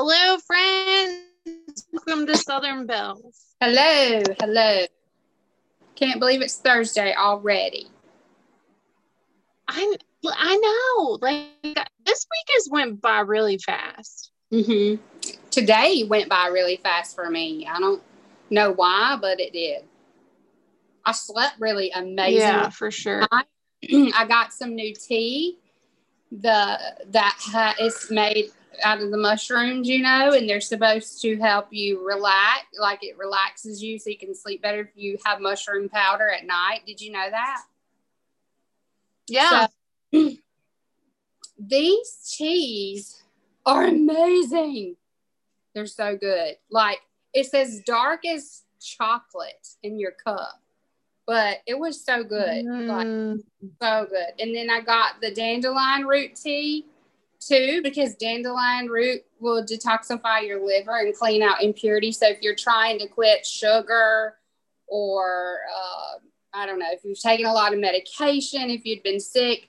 Hello, friends. Welcome to Southern Bells. Hello, hello. Can't believe it's Thursday already. I I know. Like this week has went by really fast. Mm-hmm. Today went by really fast for me. I don't know why, but it did. I slept really amazing. Yeah, for sure. I, I got some new tea. The that ha, it's made out of the mushrooms, you know, and they're supposed to help you relax, like it relaxes you so you can sleep better if you have mushroom powder at night. Did you know that? Yeah. So, these teas are amazing. They're so good. Like it's as dark as chocolate in your cup, but it was so good. Mm. Like so good. And then I got the dandelion root tea too, because dandelion root will detoxify your liver and clean out impurities. So if you're trying to quit sugar or uh, I don't know, if you've taken a lot of medication, if you've been sick,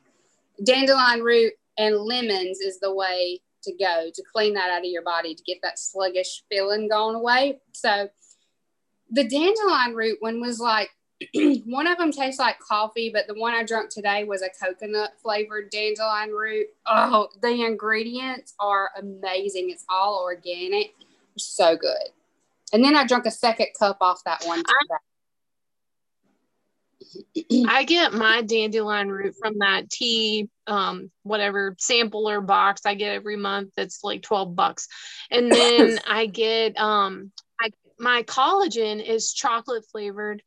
dandelion root and lemons is the way to go to clean that out of your body to get that sluggish feeling gone away. So the dandelion root one was like one of them tastes like coffee, but the one I drank today was a coconut flavored dandelion root. Oh, the ingredients are amazing. It's all organic. So good. And then I drank a second cup off that one. I get my dandelion root from that tea, um, whatever sampler box I get every month. That's like 12 bucks. And then I get, um, I, my collagen is chocolate flavored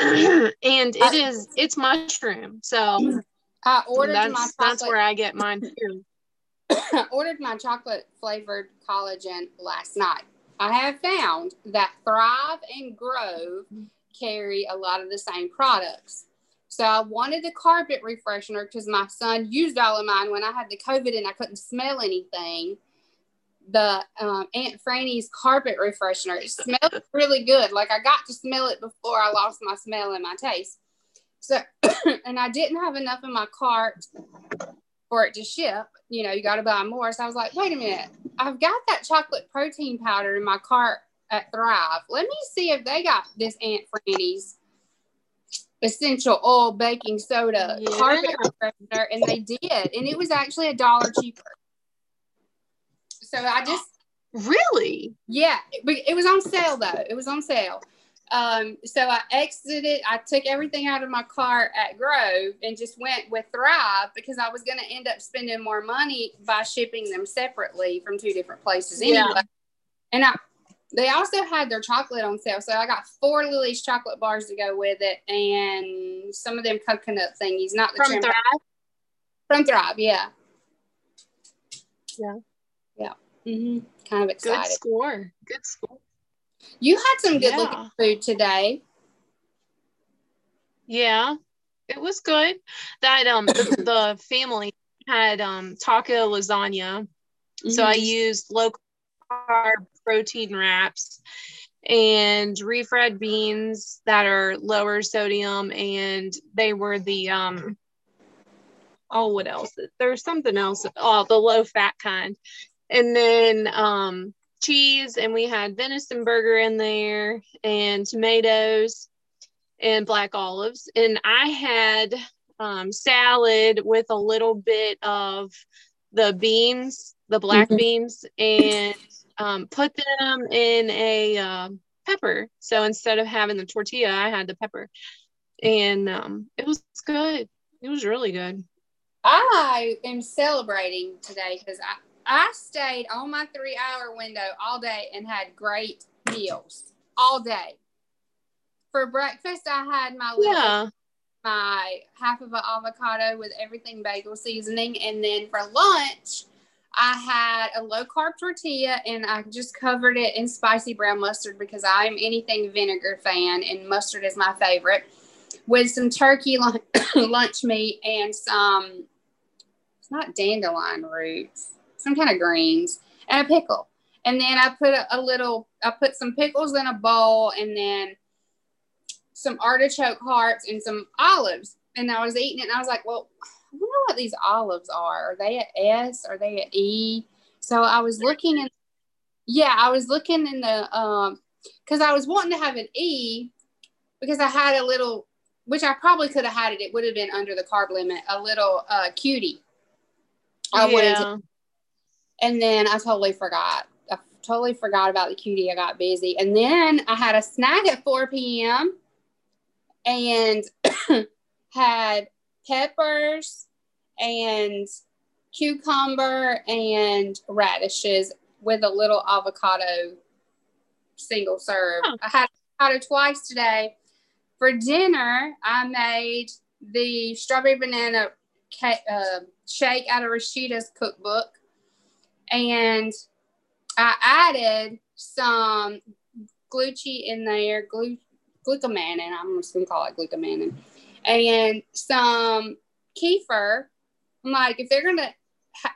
and it is, it's mushroom. So I ordered that's, my that's chocolate- where I get mine too. I ordered my chocolate flavored collagen last night. I have found that Thrive and Grove carry a lot of the same products. So I wanted the carpet refreshener because my son used all of mine when I had the COVID and I couldn't smell anything. The um, Aunt Franny's carpet refreshener. It smelled really good. Like I got to smell it before I lost my smell and my taste. So, and I didn't have enough in my cart for it to ship. You know, you got to buy more. So I was like, wait a minute. I've got that chocolate protein powder in my cart at Thrive. Let me see if they got this Aunt Franny's essential oil baking soda Yeah. carpet refreshener, and they did, and it was actually a dollar cheaper. So I just Really? yeah, it, it was on sale though. It was on sale. Um, so I exited. I took everything out of my cart at Grove and just went with Thrive because I was going to end up spending more money by shipping them separately from two different places anyway. Yeah. And I, they also had their chocolate on sale, so I got four Lily's chocolate bars to go with it, and some of them coconut thingies. Not the From Thrive? from Thrive, yeah, Yeah. Yeah. hmm Kind of excited. Good score. Good score. You had some good Yeah. looking food today. Yeah, it was good. That um the, the family had um taco lasagna. So I Mhm. used low carb protein wraps and refried beans that are lower sodium and they were the um oh what else? There's something else. Oh, the low fat kind. And then um cheese and we had venison burger in there and tomatoes and black olives. And i had um, salad with a little bit of the beans the black Mhm. beans and um, put them in a uh, pepper. So instead of having the tortilla i had the pepper. And um, it was good. It was really good. I am celebrating today because I, I stayed on my three hour window all day and had great meals all day. For breakfast, I had my little, yeah my half of an avocado with everything bagel seasoning, and then for lunch, I had a low carb tortilla and I just covered it in spicy brown mustard because I'm anything vinegar fan and mustard is my favorite. With some turkey lunch, lunch meat and some, it's not dandelion roots, some kind of greens and a pickle. And then I put a, a little, I put some pickles in a bowl and then some artichoke hearts and some olives. And I was eating it and I was like, well, I wonder what these olives are. Are they at S? Are they at E? So I was looking in Yeah, I was looking in the um because I was wanting to have an E because I had a little, which I probably could have had it. It would have been under the carb limit. A little uh, cutie. I wanted to, and then I totally forgot. I totally forgot about the cutie. I got busy, and then I had a snack at 4 p.m. and had peppers and cucumber and radishes with a little avocado single serve. I had avocado twice today. For dinner, I made the strawberry banana ca- uh, shake out of Rashida's cookbook, and I added some glucci in there, glu- glucomannan. I'm just gonna call it glucomannan, and some kefir. I'm like, if they're gonna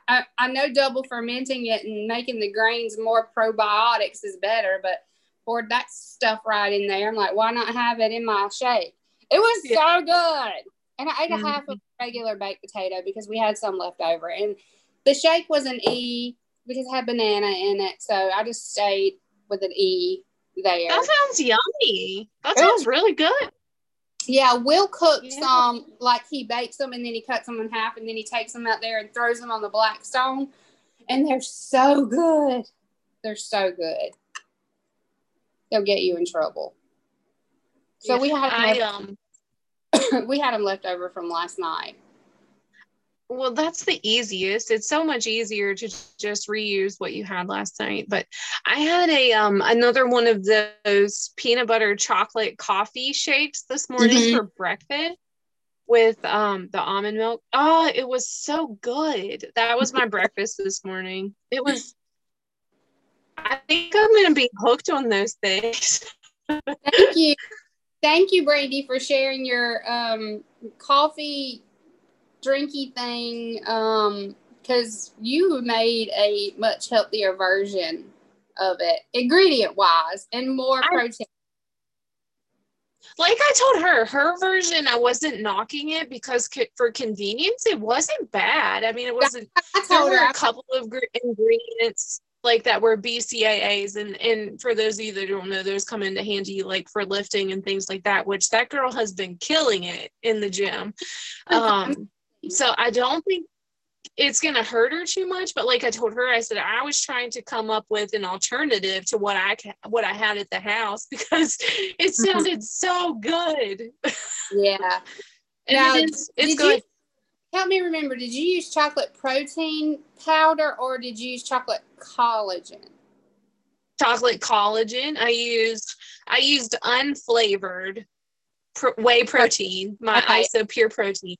I, I know double fermenting it and making the grains more probiotics is better, but poured that stuff right in there. I'm like, why not have it in my shake? It was Yeah. so good. And I ate a Mhm. half of regular baked potato because we had some left over. And the shake was an E because it had banana in it. So I just stayed with an E there. That sounds yummy. That sounds really good. Yeah, Will cooked Yeah. some like he bakes them and then he cuts them in half and then he takes them out there and throws them on the black stone. And they're so good. They're so good. They'll get you in trouble. So we had I them um we had them left over from last night. Well that's the easiest. It's so much easier to just reuse what you had last night. But I had a um another one of those peanut butter chocolate coffee shakes this morning Mhm. for breakfast with um the almond milk. Oh, it was so good. That was my breakfast this morning. It was I think I'm gonna be hooked on those things. Thank you. Thank you, Brandy, for sharing your um, coffee drinky thing. Um, because you made a much healthier version of it, ingredient wise, and more I- protein. like I told her, her version, I wasn't knocking it because co- for convenience, it wasn't bad. I mean, it wasn't. I There were a couple of gr- ingredients like that were BCAAs, and and for those of you that don't know, those come into handy like for lifting and things like that. Which that girl has been killing it in the gym. Um, so I don't think it's gonna hurt her too much. But like I told her, I said I was trying to come up with an alternative to what I ca- what I had at the house because it mm-hmm. sounded so good. yeah. And Now, it is, it's good. you help me remember? Did you use chocolate protein powder or did you use chocolate collagen? chocolate collagen. I used I used unflavored pr- whey protein, my Okay. Isopure protein,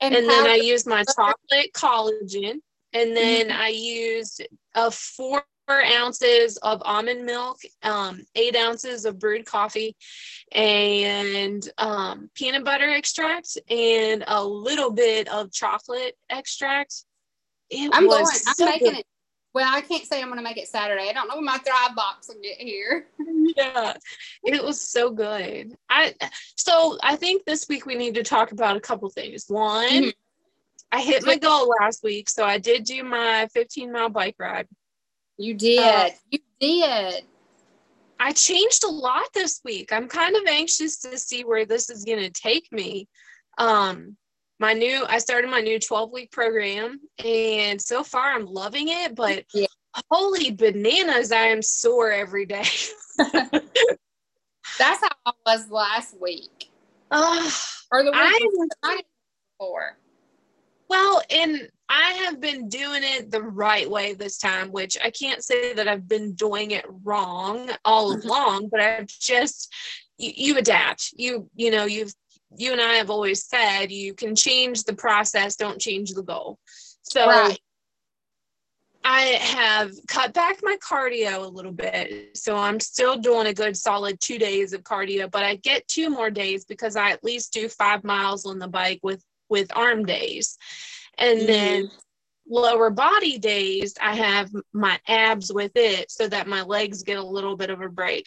And, and then I used my chocolate collagen, and then I used a four ounces of almond milk, um, eight ounces of brewed coffee, and um, peanut butter extract, and a little bit of chocolate extract. It I'm going. I'm so making good. it. Well, I can't say I'm going to make it Saturday. I don't know when my Thrive box will get here. yeah it was so good i so i think this week we need to talk about a couple things one Mhm. i hit my goal last week so i did do my 15 mile bike ride You did. Uh, you did. i changed a lot this week i'm kind of anxious to see where this is going to take me um my new i started my new 12 week program and so far i'm loving it but Yeah. holy bananas i am sore every day That's how I was last week. Ugh. Or the week I before. Well, and I have been doing it the right way this time, which I can't say that I've been doing it wrong all along, but I've just you, you adapt. You you know you've you and I have always said you can change the process, don't change the goal. So Right. I have cut back my cardio a little bit. So I'm still doing a good solid two days of cardio, but I get two more days because I at least do five miles on the bike with with arm days. And then lower body days, I have my abs with it so that my legs get a little bit of a break.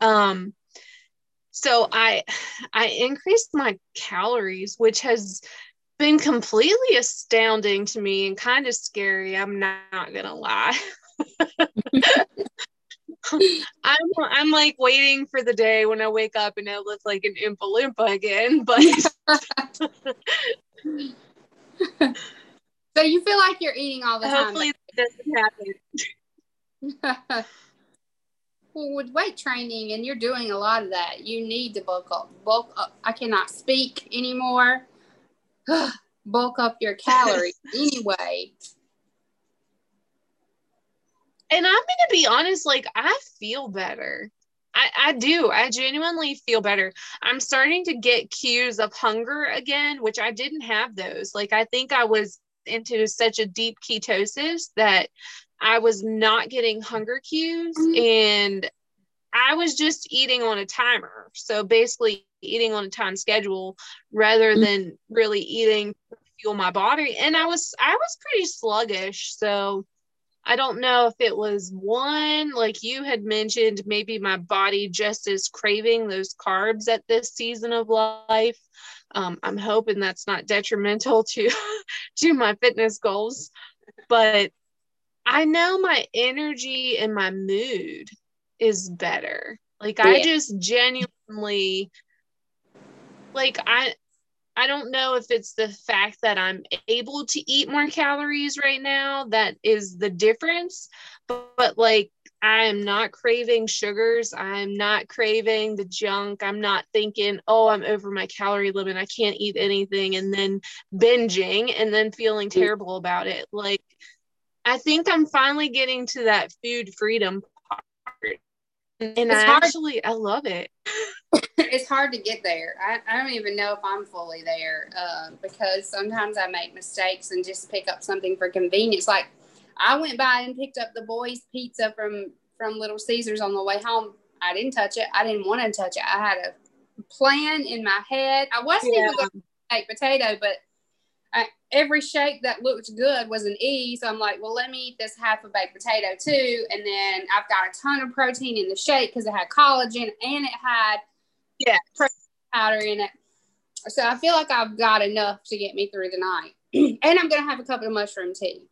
Um so I I increased my calories, which has been completely astounding to me and kind of scary. I'm not, gonna lie. I'm I'm like waiting for the day when I wake up and I look like an Oompa Loompa again. But so you feel like you're eating all the time. Hopefully that doesn't happen. well, with weight training and you're doing a lot of that, you need to bulk up. Bulk up. I cannot speak anymore. bulk up your calories anyway. And I'm going to be honest, like, I feel better. I, I do. I genuinely feel better. I'm starting to get cues of hunger again, which I didn't have those. Like, I think I was into such a deep ketosis that I was not getting hunger cues mm-hmm. and I was just eating on a timer. So basically eating on a time schedule rather mm-hmm. than really eating to fuel my body. And I was I was pretty sluggish. So I don't know if it was one, like you had mentioned, maybe my body just is craving those carbs at this season of life. Um, I'm hoping that's not detrimental to to my fitness goals, but I know my energy and my mood is better. Like yeah. I just genuinely like I I don't know if it's the fact that I'm able to eat more calories right now that is the difference, but, but like I am not craving sugars. I'm not craving the junk. I'm not thinking, oh, I'm over my calorie limit. I can't eat anything and then binging and then feeling terrible about it. Like, I think I'm finally getting to that food freedom part. And it's I hard. actually, I love it. it's hard to get there. I, I don't even know if I'm fully there uh, because sometimes I make mistakes and just pick up something for convenience. Like I went by and picked up the boys' pizza from from Little Caesars on the way home. I didn't touch it. I didn't want to touch it. I had a plan in my head. I wasn't yeah. even going to make potato, but I, every shake that looked good was an E. So I'm like, well, let me eat this half a baked potato too. And then I've got a ton of protein in the shake because it had collagen and it had yeah protein powder in it. So I feel like I've got enough to get me through the night. and I'm going to have a cup of mushroom tea.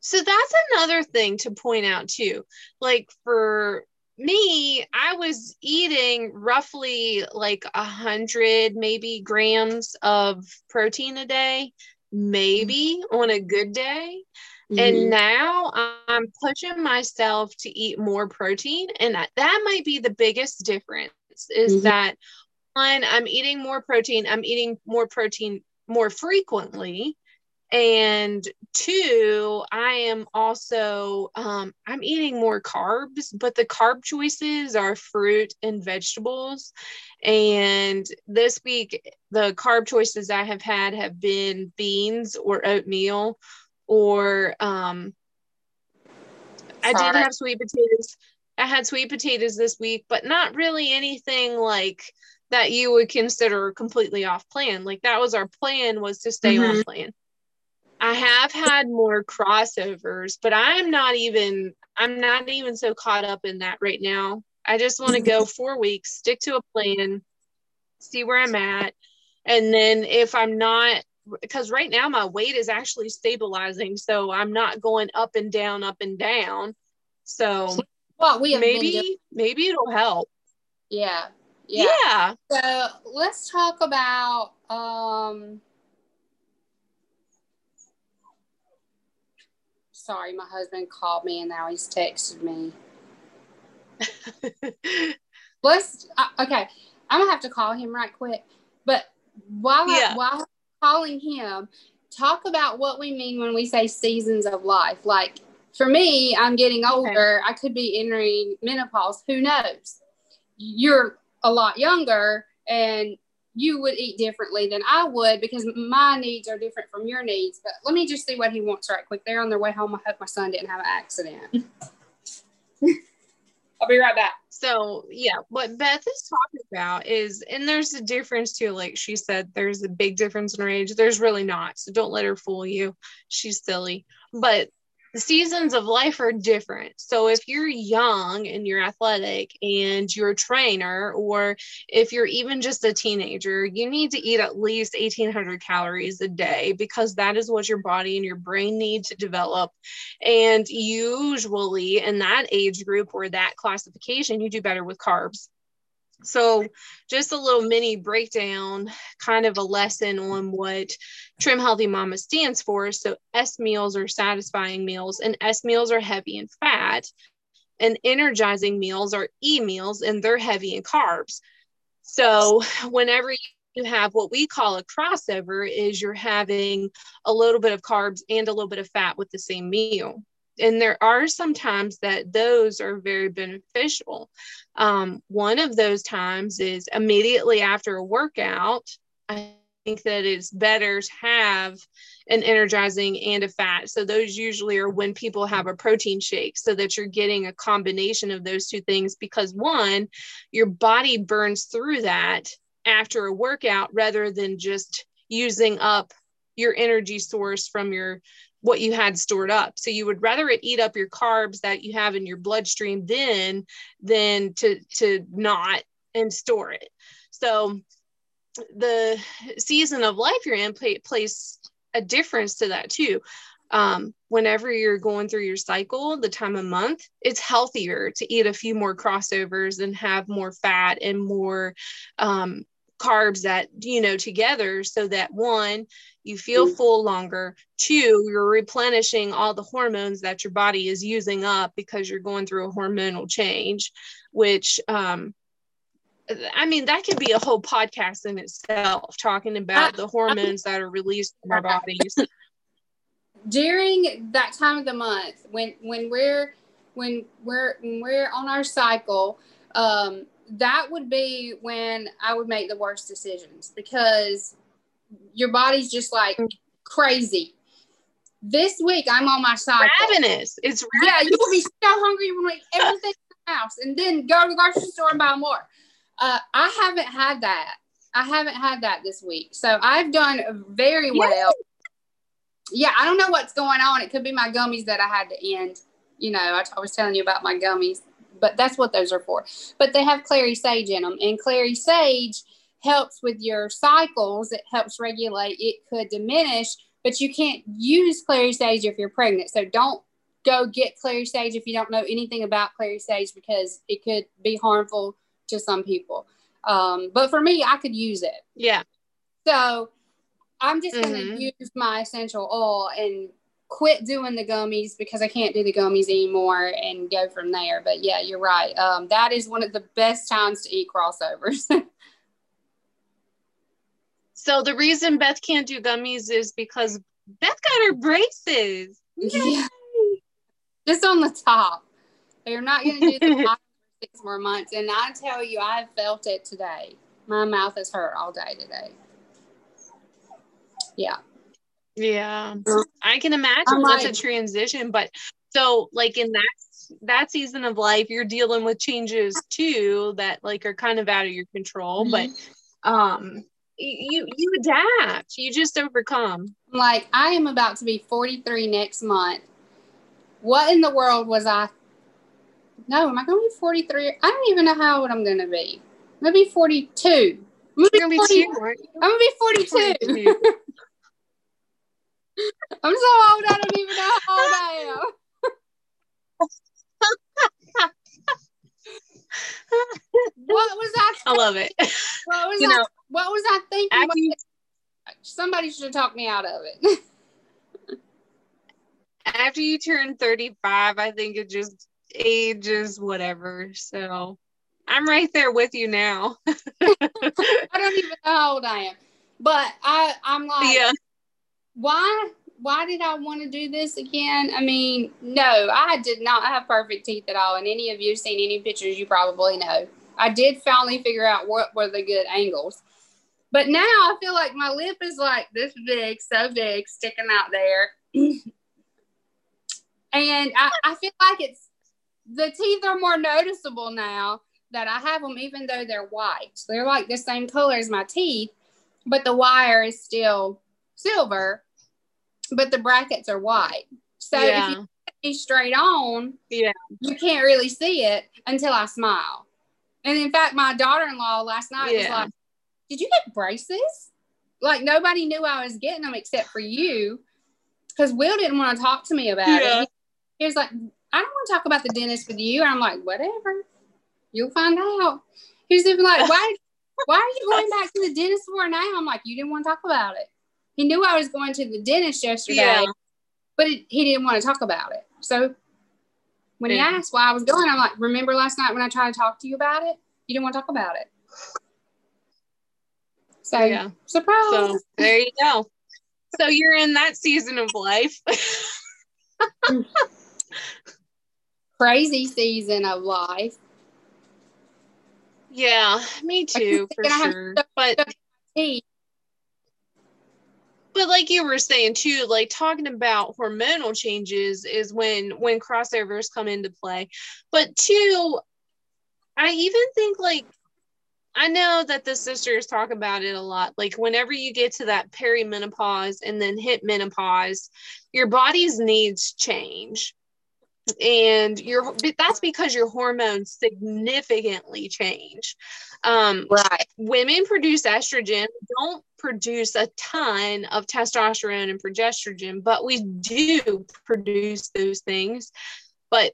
So that's another thing to point out too. Like for me, I was eating roughly like a hundred maybe grams of protein a day, maybe on a good day. Mm-hmm. And now I'm pushing myself to eat more protein. And that, that might be the biggest difference is mm-hmm. that one, I'm eating more protein, I'm eating more protein more frequently and two i am also um, i'm eating more carbs but the carb choices are fruit and vegetables. And this week the carb choices i have had have been beans or oatmeal or um, i did have sweet potatoes. I had sweet potatoes this week but not really anything like that you would consider completely off plan. Like that was our plan was to stay mm-hmm. on plan I have had more crossovers, but I'm not even I'm not even so caught up in that right now. I just want to go 4 weeks, stick to a plan, see where I'm at, and then if I'm not because right now my weight is actually stabilizing, so I'm not going up and down, up and down. So well, we maybe maybe it'll help. Yeah. Yeah. yeah. So let's talk about um sorry, my husband called me and now he's texted me. Let's uh, okay. I'm gonna have to call him right quick. But while yeah. I, while calling him, talk about what we mean when we say seasons of life. Like for me, I'm getting older. Okay. I could be entering menopause. Who knows? You're a lot younger, and you would eat differently than I would because my needs are different from your needs. But let me just see what he wants right quick. They're on their way home. I hope my son didn't have an accident. I'll be right back. So yeah, what Beth is talking about is, and there's a difference too. Like she said, there's a big difference in her age. There's really not. So don't let her fool you. She's silly. But the seasons of life are different. So if you're young and you're athletic and you're a trainer, or if you're even just a teenager, you need to eat at least 1800 calories a day because that is what your body and your brain need to develop. And usually in that age group or that classification, you do better with carbs. So, just a little mini breakdown, kind of a lesson on what Trim Healthy Mama stands for. So, S meals are satisfying meals, and S meals are heavy in fat, and energizing meals are E meals, and they're heavy in carbs. So, whenever you have what we call a crossover, is you're having a little bit of carbs and a little bit of fat with the same meal and there are some times that those are very beneficial. Um, one of those times is immediately after a workout. I think that it's better to have an energizing and a fat. So those usually are when people have a protein shake so that you're getting a combination of those two things because one, your body burns through that after a workout rather than just using up your energy source from your what you had stored up. So you would rather it eat up your carbs that you have in your bloodstream then than to to not and store it. So the season of life you're in play, plays a difference to that too. Um, whenever you're going through your cycle, the time of month, it's healthier to eat a few more crossovers and have more fat and more um, carbs that you know together so that one you feel mm. full longer two you're replenishing all the hormones that your body is using up because you're going through a hormonal change which um I mean, that could be a whole podcast in itself, talking about the hormones that are released from our bodies. During that time of the month, when when we're when we're when we're on our cycle, um, that would be when I would make the worst decisions because your body's just like crazy. This week I'm on my cycle. Ravenous. It's ravenous. yeah. You will be so hungry you will eat everything in the house and then go to the grocery store and buy more. Uh, I haven't had that. I haven't had that this week, so I've done very well. Yeah, I don't know what's going on. It could be my gummies that I had to end. You know, I, I was telling you about my gummies but that's what those are for. But they have clary sage in them, and clary sage helps with your cycles. It helps regulate. It could diminish, but you can't use clary sage if you're pregnant. So don't go get clary sage if you don't know anything about clary sage because it could be harmful to some people. Um, but for me, I could use it. Yeah. So I'm just going to mm-hmm. use my essential oil and quit doing the gummies because I can't do the gummies anymore and go from there. But yeah, you're right. Um, that is one of the best times to eat crossovers. so the reason Beth can't do gummies is because Beth got her braces. Yeah. Just on the top. They're not going to do the six more months. And I tell you, I felt it today. My mouth is hurt all day today. Yeah. Yeah, I can imagine I'm like, a transition. But so, like in that that season of life, you're dealing with changes too that like are kind of out of your control. Mm-hmm. But um, you you adapt. You just overcome. Like I am about to be 43 next month. What in the world was I? No, am I going to be 43? I don't even know how old I'm going to be. I'm going to be 42. I'm going to be, 40, I'm gonna be 42. I'm so old, I don't even know how old I am. what was I? I love it. What was you I? Know, what was I thinking? You, somebody should have talked me out of it. after you turn 35, I think it just ages whatever. So I'm right there with you now. I don't even know how old I am, but I I'm like, yeah why why did I want to do this again? I mean, no, I did not have perfect teeth at all. And any of you seen any pictures, you probably know. I did finally figure out what were the good angles. But now I feel like my lip is like this big, so big, sticking out there. and I, I feel like it's the teeth are more noticeable now that I have them, even though they're white. They're like the same color as my teeth, but the wire is still silver, but the brackets are white. So yeah. if you me straight on, Yeah. you can't really see it until I smile. And in fact, my daughter-in-law last night was like, "Did you get braces?" Like nobody knew I was getting them except for you, because Will didn't want to talk to me about Yeah. it. He, he was like, "I don't want to talk about the dentist with you." I'm like, "Whatever, you'll find out." He was even like, "Why? why are you going back to the dentist for now?" I'm like, "You didn't want to talk about it." He knew I was going to the dentist yesterday, Yeah. but it, he didn't want to talk about it. So when he asked why I was going, I'm like, "Remember last night when I tried to talk to you about it? You didn't want to talk about it." So Yeah. surprise. So there you go. So you're in that season of life. Crazy season of life. yeah, me too, for sure. to- But but like you were saying too like talking about hormonal changes is when when crossovers come into play but two i even think like i know that the sisters talk about it a lot like whenever you get to that perimenopause and then hit menopause your body's needs change and your that's because your hormones significantly change. Um right. women produce estrogen. Don't produce a ton of testosterone and progesterone but we do produce those things. But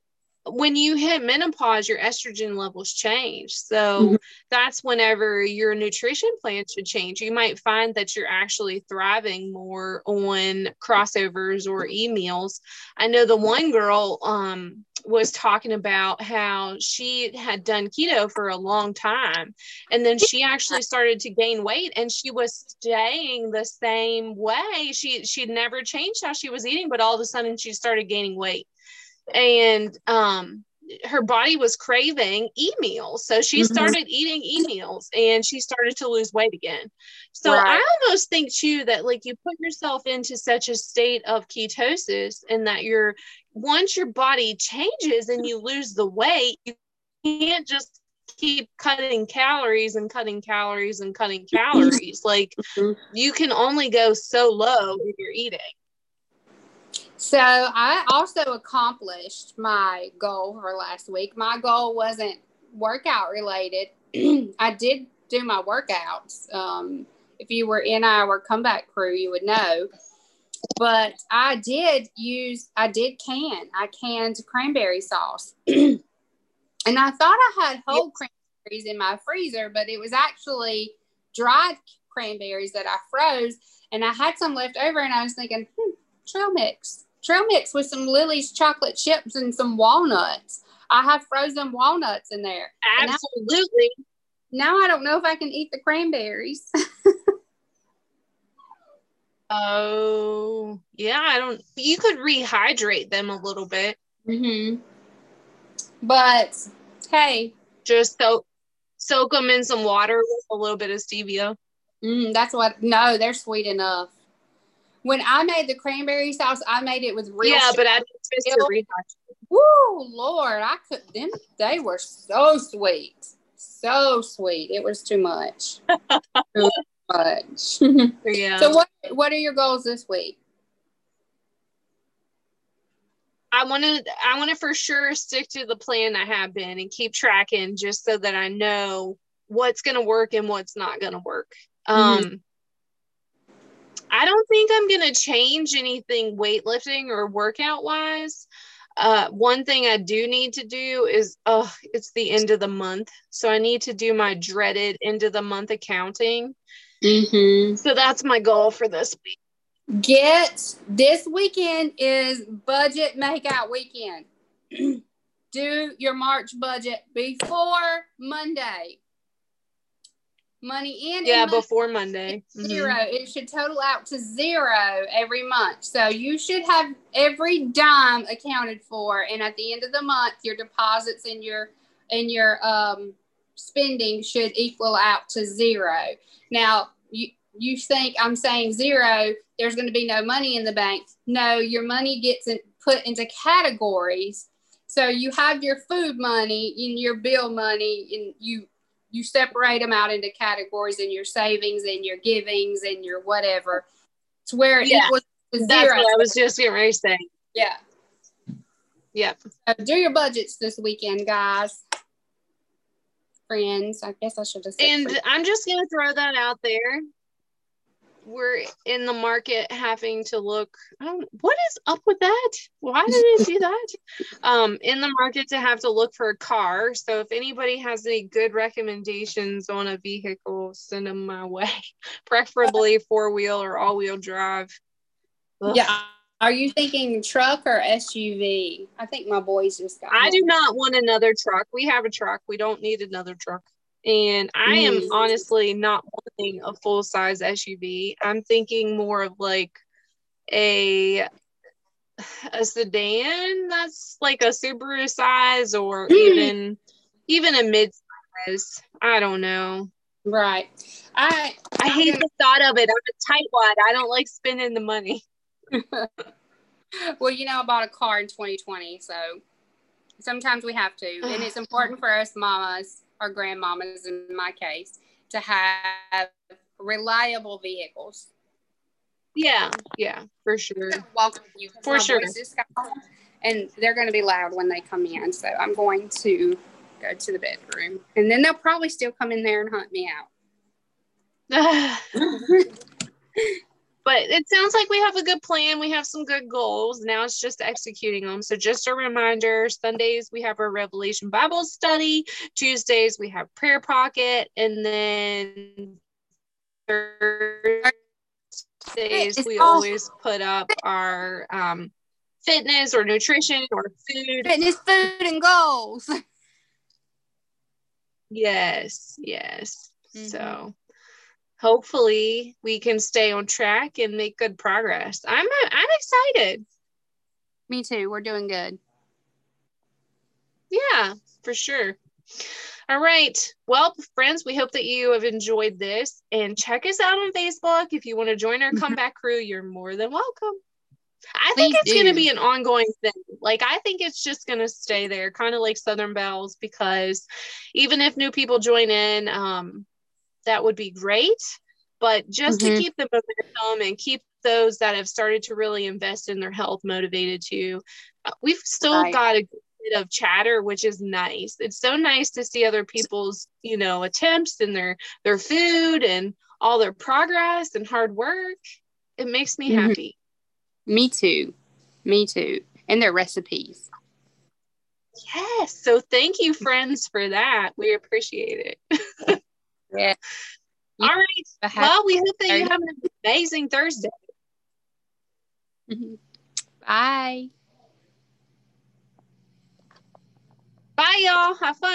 when you hit menopause your estrogen levels change. So Mhm. that's whenever your nutrition plan should change. You might find that you're actually thriving more on crossovers or e meals i know the one girl um was talking about how she had done keto for a long time and then she actually started to gain weight and she was staying the same way. She she'd never changed how she was eating but all of a sudden she started gaining weight and um her body was craving e meals so she Mhm. started eating e meals and she started to lose weight again so Right. i almost think too that like you put yourself into such a state of ketosis and that you're once your body changes and you lose the weight you can't just keep cutting calories and cutting calories and cutting calories like Mhm. you can only go so low if you're eating So I also accomplished my goal for last week. My goal wasn't workout related. I did do my workouts. Um, if you were in our comeback crew, you would know. But I did use, I did can, I canned cranberry sauce. and I thought I had whole cranberries in my freezer, but it was actually dried cranberries that I froze. And I had some left over, and I was thinking, hmm, trail mix. Trail mix with some Lily's chocolate chips and some walnuts. I have frozen walnuts in there. Absolutely Now I don't know if I can eat the cranberries. Oh, yeah. I don't. You could rehydrate them a little bit. hmm But hey, Just soak soak them in some water with a little bit of stevia. mm, that's what. No, they're sweet enough. When I made the cranberry sauce, I made it with real. yeah, but I just to Real-. Woo, Lord, I could them. They were so sweet, so sweet. It was too much. too much. Yeah. so what? What are your goals this week? I want to. I want to for sure stick to the plan I have been and keep tracking, just so that I know what's going to work and what's not going to work. Um. I don't think I'm going to change anything weightlifting or workout wise. Uh, one thing I do need to do is, oh, it's the end of the month. So I need to do my dreaded end of the month accounting. Mm-hmm. So that's my goal for this week. Get this weekend is budget makeout weekend. Do your March budget before Monday. Money in Yeah, before Monday. Mhm. zero. It should total out to zero every month. So you should have every dime accounted for, and at the end of the month, your deposits and your and your um, spending should equal out to zero. Now you you think I'm saying zero? There's going to be no money in the bank. No, your money gets in, put into categories. So you have your food money and your bill money, and you you separate them out into categories in your savings and your givings and your whatever. It's where it Yeah, equals to That's zero. what I was just getting ready to say. Yeah. Yep. So do your budgets this weekend, guys. Friends, I guess I should have said. And friends. I'm just gonna throw that out there. We're in the market having to look. I don't, what is up with that? Why did it do that? Um, in the market to have to look for a car. So if anybody has any good recommendations on a vehicle, send them my way. Preferably four wheel or all wheel drive. Ugh. yeah. Are you thinking truck or SUV? I think my boys just got. I one. do not want another truck. We have a truck. We don't need another truck. And I am Mm. honestly not wanting a full size SUV. I'm thinking more of like a a sedan that's like a Subaru size or Mm. even even a mid size. I don't know. Right. I I I'm hate the thought of it. I'm a tightwad. I don't like spending the money. well, you know, I bought a car in 2020, so sometimes we have to, and it's important for us mamas or grandmamas, in my case, to have reliable vehicles. Yeah, yeah, for sure. Welcome you For sure. boys just got home, and they're going to be loud when they come in. So I'm going to go to the bedroom, and then they'll probably still come in there and hunt me out. but it sounds like we have a good plan. We have some good goals. Now it's just executing them. So, just a reminder Sundays, we have our Revelation Bible study. Tuesdays, we have prayer pocket. And then Thursdays, we always put up our um, fitness or nutrition or food. Fitness, food, and goals. Yes, yes. Mhm. So hopefully we can stay on track and make good progress. I'm I'm excited. Me too. We're doing good. Yeah, for sure. All right. Well, friends, we hope that you have enjoyed this and check us out on Facebook. If you want to join our Mhm. comeback crew, you're more than welcome. I think Please it's going to be an ongoing thing. Like, I think it's just going to stay there, kind of like Southern Bells, because even if new people join in, um, that would be great. But just to Mhm. keep the momentum and keep those that have started to really invest in their health motivated too, uh, we've still Right. got a bit of chatter, which is nice. It's so nice to see other people's, you know, attempts and their their food and all their progress and hard work. It makes me Mhm. happy. Me too. Me too. And their recipes. Yes. So thank you, friends, for that. We appreciate it. Yeah. All right. Well, we hope that you have an amazing Thursday. Bye. Bye, y'all. Have fun.